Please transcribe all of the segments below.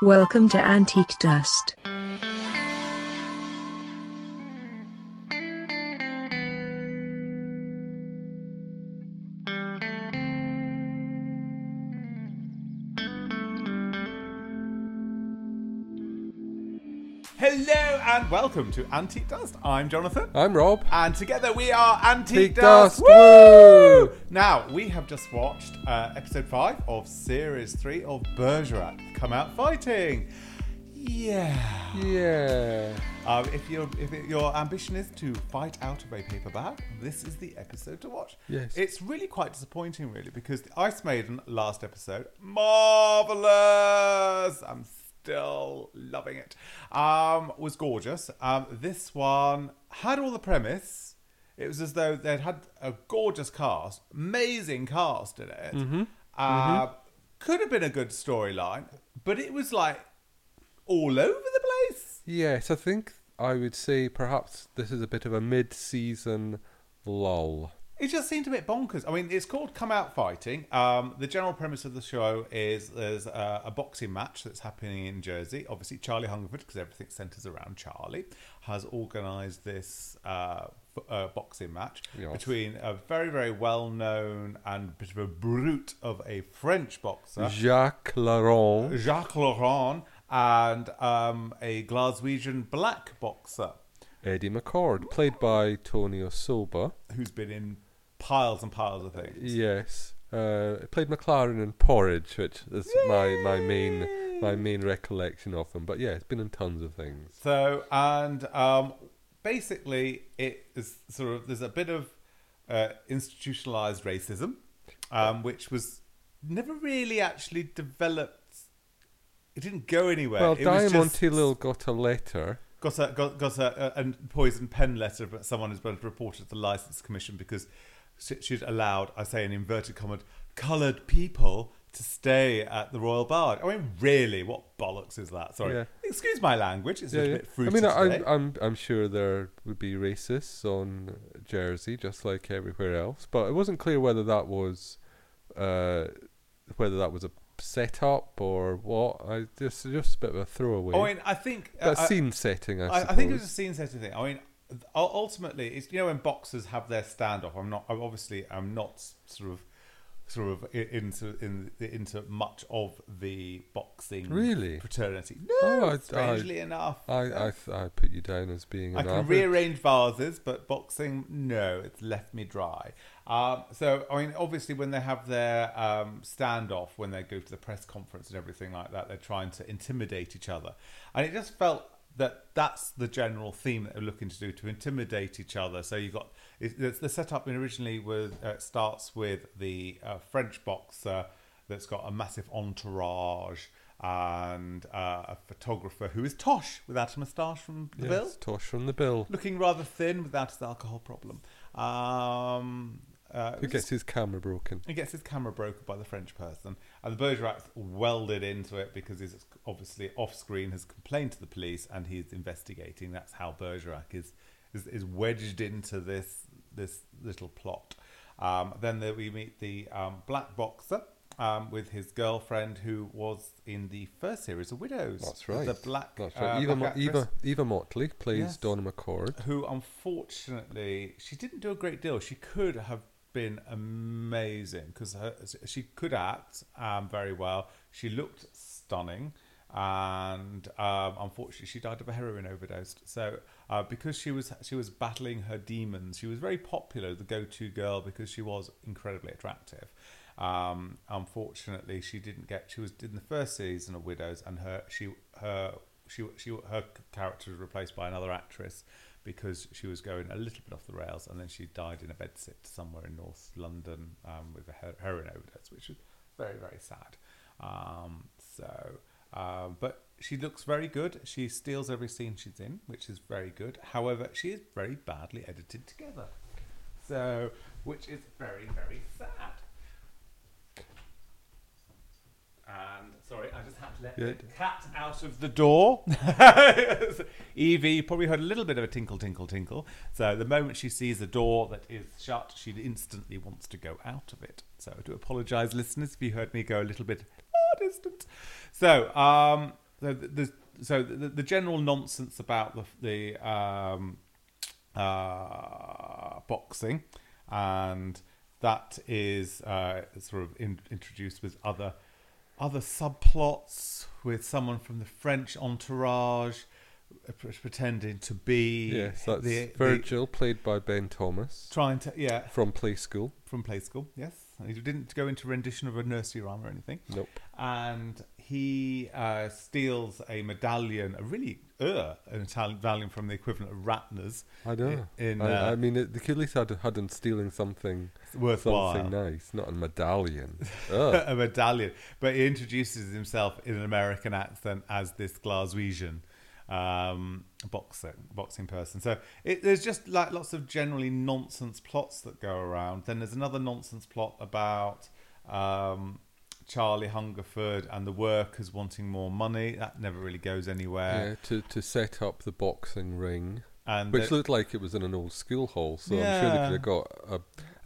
Welcome to Antique Dust. And welcome to Antique Dust. I'm Jonathan. I'm Rob. And together we are Antique Dust. Dust. Woo! Now, we have just watched uh, episode 5 of series 3 of Bergerac Come Out Fighting. Yeah. Yeah. Um, if, your if it, your ambition is to fight out of a paper bag, this is the episode to watch. Yes. It's really quite disappointing, really, because the Ice Maiden last episode, marvelous. I'm still loving it. Um, was gorgeous. Um, this one had all the premise. It was as though they'd had a gorgeous cast, amazing cast in it. Mm-hmm. Uh, Could have been a good storyline, but it was like all over the place. Yes, I think I would say perhaps this is a bit of a mid-season lull. It just seemed a bit bonkers. I mean, it's called Come Out Fighting. Um, the general premise of the show is there's a, a boxing match that's happening in Jersey. Obviously, Charlie Hungerford, because everything centres around Charlie, has organised this uh, f- uh, boxing match Yes. between a very, very well known and bit of a brute of a French boxer, Jacques Laurent. Jacques Laurent, and um, a Glaswegian black boxer Eddie McCord, played by Tony Osoba. who's been in piles and piles of things. Yes. Uh, played McLaren and Porridge, which is my, my main my main recollection of him. But yeah, it's been in tons of things. So, and um, basically, it is sort of there's a bit of uh, institutionalized racism, um, which was never really actually developed. It didn't go anywhere. Well, it was Diamond just Lil got a letter. got a got, got a, a, a poison pen letter, but someone has been reported to the license commission because she'd allowed, I say in inverted commas, coloured people to stay at the Royal Bar. I mean, really, what bollocks is that? Sorry, Yeah. excuse my language. It's Yeah, a yeah. bit I mean, today. I'm, I'm I'm sure there would be racists on Jersey, just like everywhere else. But it wasn't clear whether that was, uh, whether that was a setup or what. I just just a bit of a throwaway. I mean, I think uh, scene setting, I, I. I think it was a scene setting thing. I mean, ultimately, it's you know when boxers have their standoff. I'm not. I'm obviously, I'm not sort of, sort of into in into much of the boxing Really? fraternity. Oh, No, I- strangely enough, I I, I put you down as being I an can rearrange vases, but boxing, no, it's left me dry. Um, so, I mean, obviously, when they have their um, standoff, when they go to the press conference and everything like that, they're trying to intimidate each other. And it just felt that that's the general theme that they're looking to do to intimidate each other. So you've got it, the setup originally was uh, starts with the uh, French boxer that's got a massive entourage and uh, a photographer who is Tosh without a moustache from the bill Tosh from the bill. looking rather thin without his alcohol problem. Um, uh, Who gets his camera broken? he gets his camera broken by the French person, and the Bergerac welded into it because he's obviously off screen, has complained to the police, and he's investigating. That's how Bergerac is is, is wedged into this this little plot. Um, then there we meet the um, black boxer um, with his girlfriend, who was in the first series of Widows. That's right. The black, That's uh, right. Eva, black Mo- Eva Eva Mottley plays Yes. Donna McCord. who unfortunately she didn't do a great deal. She could have been amazing because she could act um, very well. She looked stunning, and um, unfortunately, she died of a heroin overdose. So, uh, because she was she was battling her demons, she was very popular, the go-to girl, because she was incredibly attractive. Um, unfortunately, she didn't get. She was in the first season of Widows, and her she her she she her character was replaced by another actress because she was going a little bit off the rails, and then she died in a bedsit somewhere in North London um, with a heroin overdose, which was very very sad. Um, so, um, but she looks very good. She steals every scene she's in, which is very good. However, she is very badly edited together, so which is very very sad. And sorry, I just had to let Yeah. the cat out of the door. Evie you probably heard a little bit of a tinkle, tinkle, tinkle. So the moment she sees a door that is shut, she instantly wants to go out of it. So I do apologise, listeners, if you heard me go a little bit more distant. So, um, the, the, so the, the general nonsense about the the um, uh, boxing, and that is uh, sort of in, introduced with other other subplots with someone from the French entourage uh, pretending to be Yes, that's the, the- Virgil, played by Ben Thomas trying to yeah from Play School. from play school yes And he didn't go into rendition of a nursery rhyme or anything Nope. and he uh, steals a medallion, a really uh, an Italian medallion from the equivalent of Ratner's. I know. In, I, uh, I mean, it, could at least had, had him stealing something, worthwhile. something nice, not a medallion. A medallion, but he introduces himself in an American accent as this Glaswegian um, boxing boxing person. So it, there's just like lots of generally nonsense plots that go around. Then there's another nonsense plot about um, Charlie Hungerford and the workers wanting more money. That never really goes anywhere. yeah, to, to set up the boxing ring, And which looked like it was in an old school hall. So I'm sure they could have got a,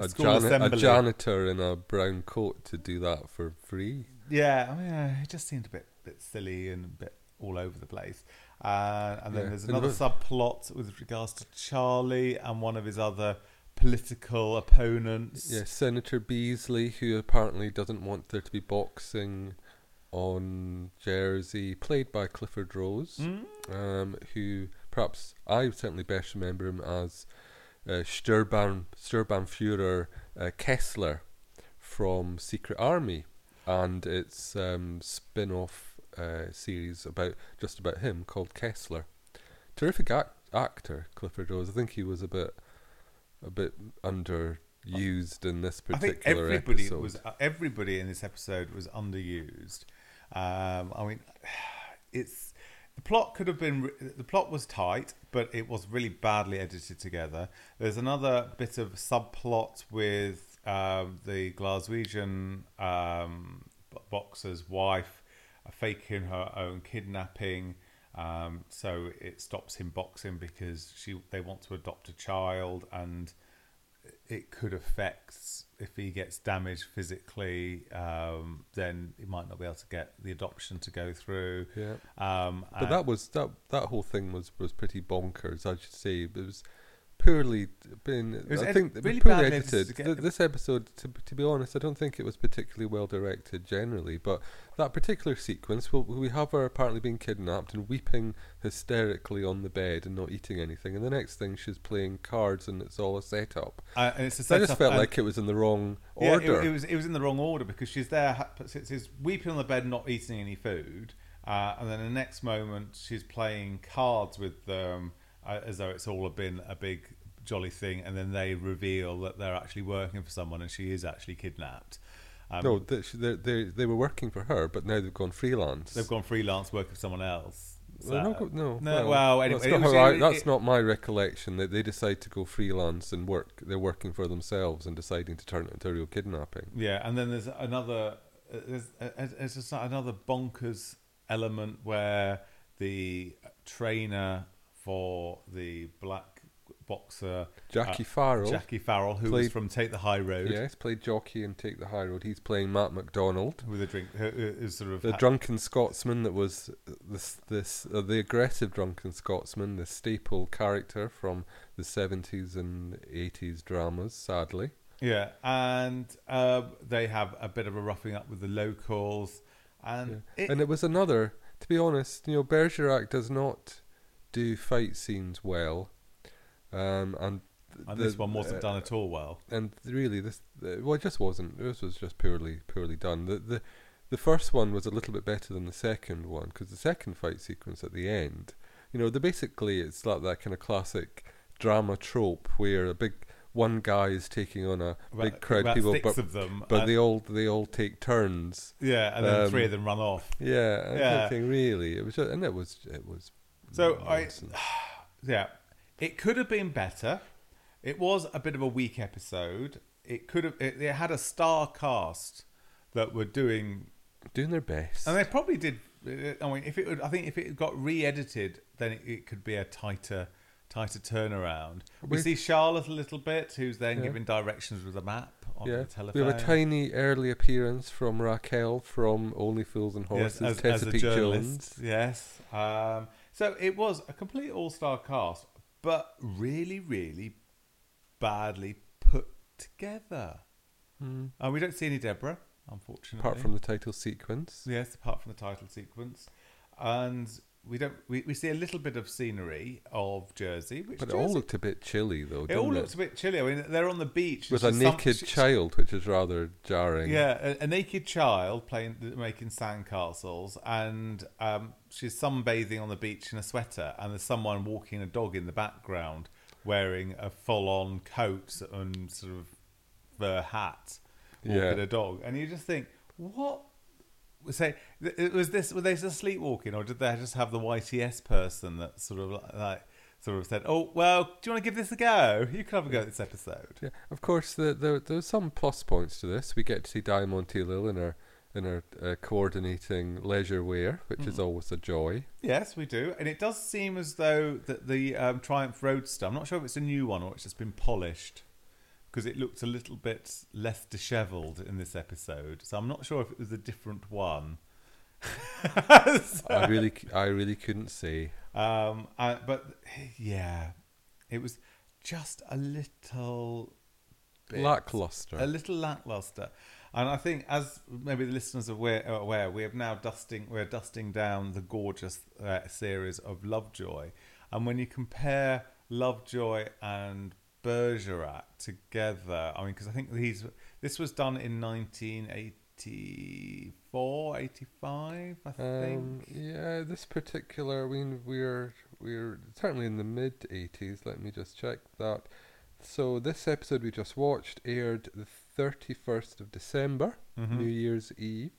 a, jani- a janitor in a brown coat to do that for free. Yeah, I mean, yeah, it just seemed a bit bit silly and a bit all over the place. Uh, and then Yeah, there's another the- subplot with regards to Charlie and one of his other political opponents. Yeah, Senator Beasley, who apparently doesn't want there to be boxing on Jersey, played by Clifford Rose, Mm? um, who perhaps I certainly best remember him as uh, Sturban Sturmbannführer uh, Kessler from Secret Army, and its um, spin-off uh, series about just about him called Kessler. Terrific ac- actor, Clifford Rose. I think he was a bit a bit underused in this I think particular everybody episode. was uh, everybody in this episode was underused. Um, I mean, it's the plot could have been the plot was tight, but it was really badly edited together. There's another bit of subplot with um, the Glaswegian um, boxer's wife uh, faking her own kidnapping. Um, so it stops him boxing because she they want to adopt a child and it could affect if he gets damaged physically, um, then he might not be able to get the adoption to go through. yeah. Um, But that was that that whole thing was was pretty bonkers. I should say it was poorly been. was I ed- think really poorly edited edited. to Th- this episode, to to be honest, I don't think it was particularly well directed generally. But that particular sequence, well, we have her apparently being kidnapped and weeping hysterically on the bed and not eating anything, and the next thing she's playing cards and it's all a setup. uh, and it's a So I just felt like it was in the wrong Yeah, order. it, it was it was in the wrong order because she's there, she's weeping on the bed, not eating any food, uh, and then the next moment she's playing cards with them uh, as though it's all been a big jolly thing, and then they reveal that they're actually working for someone, and she is actually kidnapped. Um, no, they, they they were working for her, but now they've gone freelance. they've gone freelance working for someone else. Well, no, go- no, no. Well, anyway, that's, not, I- that's it- not my recollection. That they decide to go freelance and work. They're working for themselves and deciding to turn it into a real kidnapping. Yeah, and then there's another uh, there's, uh, there's just another bonkers element where the trainer for the black boxer Jackie uh, Farrell, Jackie Farrell, who was from Take the High Road yes, played jockey and take the high road. He's playing Matt McDonald, with a drink, who who is sort of the ha- drunken Scotsman that was this this uh, the aggressive drunken Scotsman, the staple character from the seventies and eighties dramas. Sadly, yeah, and uh, they have a bit of a roughing up with the locals, and it, and it was another. To be honest, you know, Bergerac does not do fight scenes well, um, and and the- this one wasn't uh, done at all well. and really this uh, well it just wasn't this was just purely purely done the the the first one was a little bit better than the second one because the second fight sequence at the end you know the basically it's like that kind of classic drama trope where a big one guy is taking on a About, big crowd of people but of them, but they all they all take turns yeah, and then um, three of them run off. yeah Yeah. thinking really it was just, and it was it was So I, yeah, it could have been better. It was a bit of a weak episode. It could have. It, it had a star cast that were doing, doing their best and they probably did. I mean, if it, would, I think if it got re-edited, then it, it could be a tighter, tighter turnaround. We We- see Charlotte a little bit, who's then Yeah. giving directions with a map on yeah. We have a tiny early appearance from Raquel from Only Fools and Yes, Horses, as, Tessa as a Peake journalist. Jones. Yes. Um, so it was a complete all-star cast, but really, really badly put together. Mm. Uh, we don't see any Deborah, unfortunately. Apart from the title sequence. yes, apart from the title sequence, and we don't. We, we see a little bit of scenery of Jersey, which But it Jersey, all looked a bit chilly, though, it didn't all it? looks a bit chilly. I mean, they're on the beach With a she's some- naked she- child, which is rather jarring. Yeah, a, a naked child playing, making sandcastles, and um, she's sunbathing on the beach in a sweater, and there's someone walking a dog in the background wearing a full-on coat and sort of fur hat, walking Yeah. a dog, and you just think, what? Say, was this? Were they just sleepwalking, or did they just have the YTS person that sort of like? Sort of said, "Oh well, do you want to give this a go? You can have a go at this episode." Yeah, of course, the, the, there's some plus points to this. We get to see Diamante Lil in her in her uh, coordinating leisure wear, which Mm. is always a joy. Yes, we do, and it does seem as though that the um, Triumph Roadster. I'm not sure if it's a new one or it's just been polished, because it looked a little bit less dishevelled in this episode. So I'm not sure if it was a different one. I really, I really couldn't see. Um, uh, but yeah, it was just a little bit Lackluster. a little lackluster. And I think, as maybe the listeners are aware, are aware we have now dusting we're dusting down the gorgeous uh, series of Lovejoy, and when you compare Lovejoy and Bergerac together, I mean, because I think these this was done in 1984, 85, I think. Um, yeah, this particular, I mean, we're we're certainly in the mid '80s. Let me just check that. So this episode we just watched aired the 31st of December, Mhm. New Year's Eve,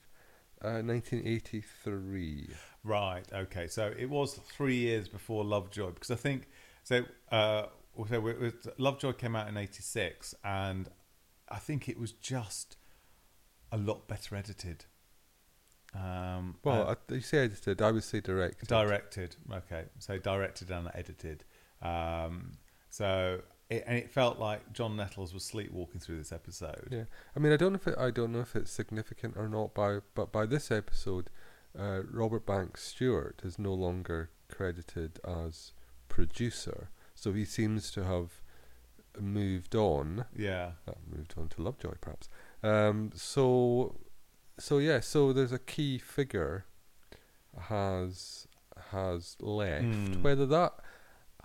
uh, 1983. Right. Okay. So it was three years before Lovejoy because I think so. Uh, so Lovejoy came out in '86, and I think it was just a lot better edited. Um, Well, uh, I, you say edited. I would say directed. directed. Okay. So directed and edited. Um, so it, and it felt like John Nettles was sleepwalking through this episode. Yeah, I mean, I don't know if it, I don't know if it's significant or not. By but by this episode, uh, Robert Banks Stewart is no longer credited as producer, so he seems to have moved on. Yeah. Uh, moved on to Lovejoy, perhaps. Um, so, so yeah, so there's a key figure has has left. Mm. Whether that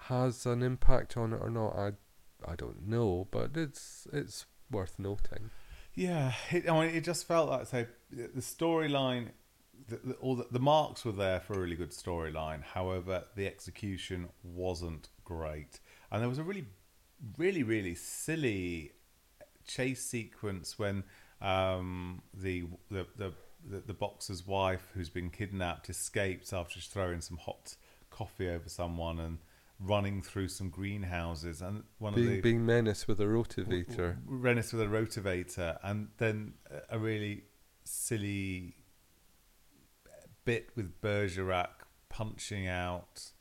has an impact on it or not, I I don't know, but it's it's worth noting. Yeah, it, I mean, it just felt like so. The storyline, the, the, all the, the marks were there for a really good storyline. However, the execution wasn't great, and there was a really, really, really silly chase sequence when um, the, the the the boxer's wife, who's been kidnapped, escapes after she's throwing some hot coffee over someone and running through some greenhouses. And one of the Being being menaced with a rotivator. Rennis with a rotivator, and then a really silly bit with Bergerac punching out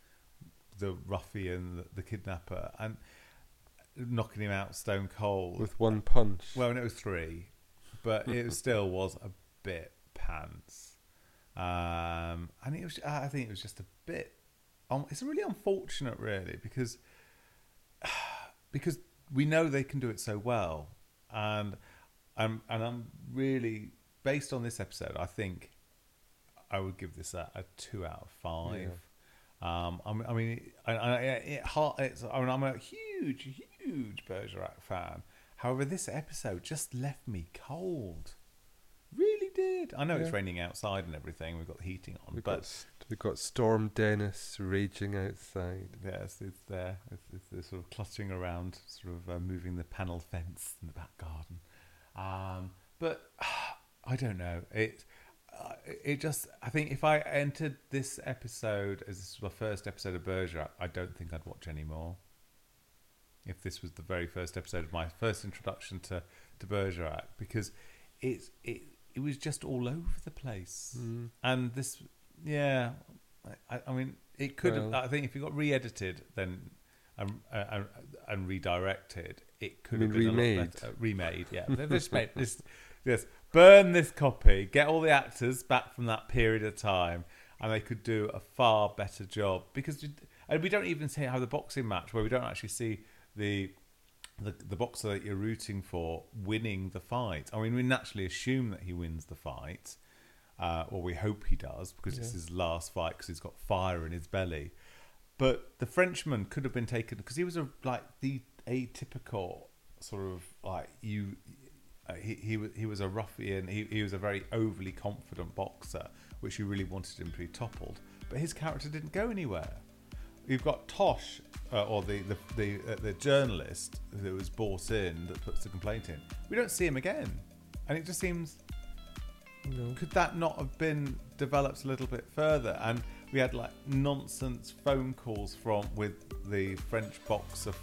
the ruffian, the, kidnapper, and knocking him out stone cold. with one punch. well, no, it was three, but it still was a bit pants. Um, and it was, I think it was just a bit. Um, it's really unfortunate, really, because because we know they can do it so well, and I'm and I'm really based on this episode. I think I would give this a, a two out of five. Um, I mean, I mean, I, I, it, it's, I mean, I'm a huge, huge Bergerac fan. However, this episode just left me cold. Really did. I know it's raining outside and everything. We've got the heating on, We've but s- we've got Storm Dennis raging outside. yes, it's there. It's, it's, it's sort of clustering around, sort of uh, moving the panel fence in the back garden. Um, but I don't know. It uh, it just. I think if I entered this episode as this was my first episode of Bergerac, I don't think I'd watch anymore. If this was the very first episode of my first introduction to to Bergerac, because it's it it was just all over the place, Mm. and this yeah, I, I mean it could have, i think if it got re-edited then and and, and redirected, it could have mean been a lot remade? better. remade. Yeah, they've just made this. Yes, burn this copy. Get all the actors back from that period of time, and they could do a far better job. Because and we don't even see how the boxing match where we don't actually see the the, the boxer that you're rooting for winning the fight. I mean, we naturally assume that he wins the fight, uh, or we hope he does because it's his last fight because he's got fire in his belly. But the Frenchman could have been taken because he was a like the atypical sort of like you. Uh, he he was he was a ruffian. He he was a very overly confident boxer, which you really wanted him to be toppled. But his character didn't go anywhere. You've got Tosh, uh, or the the the, uh, the journalist that was brought in that puts the complaint in. We don't see him again, and it just seems No. could that not have been developed a little bit further? And we had like nonsense phone calls from with the French boxer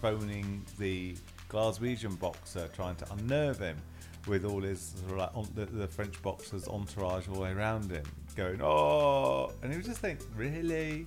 phoning the Glaswegian boxer, trying to unnerve him with all his sort of like on, the, the French boxer's entourage all the way around him, going oh, and he was just think really,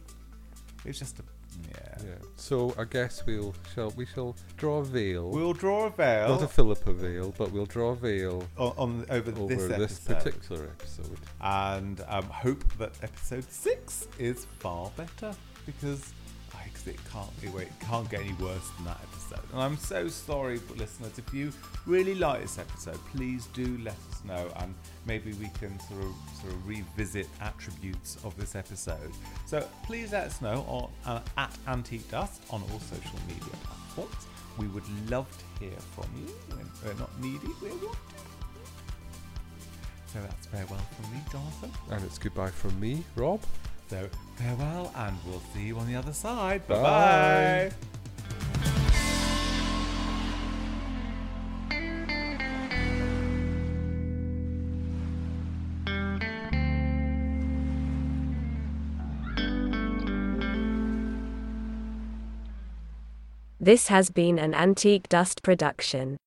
it was just a yeah. Yeah. So I guess we'll shall we shall draw a veil. We'll draw a veil Not a Philippa veil, but we'll draw a veil on, on over, over this this, particular episode. and um, hope that episode six is far better because I, 'cause it can't be wait, it can't get any worse than that episode. And I'm so sorry, but listeners, if you really like this episode, please do let us know, and maybe we can sort of sort of revisit attributes of this episode. So please let us know on uh, at Antique Dust on all social media platforms. We would love to hear from you. We're, not needy, we're wanted. So that's farewell from me, Jonathan. And it's goodbye from me, Rob. So farewell, and we'll see you on the other side. Bye Bye. bye. This has been an Antique Dust production.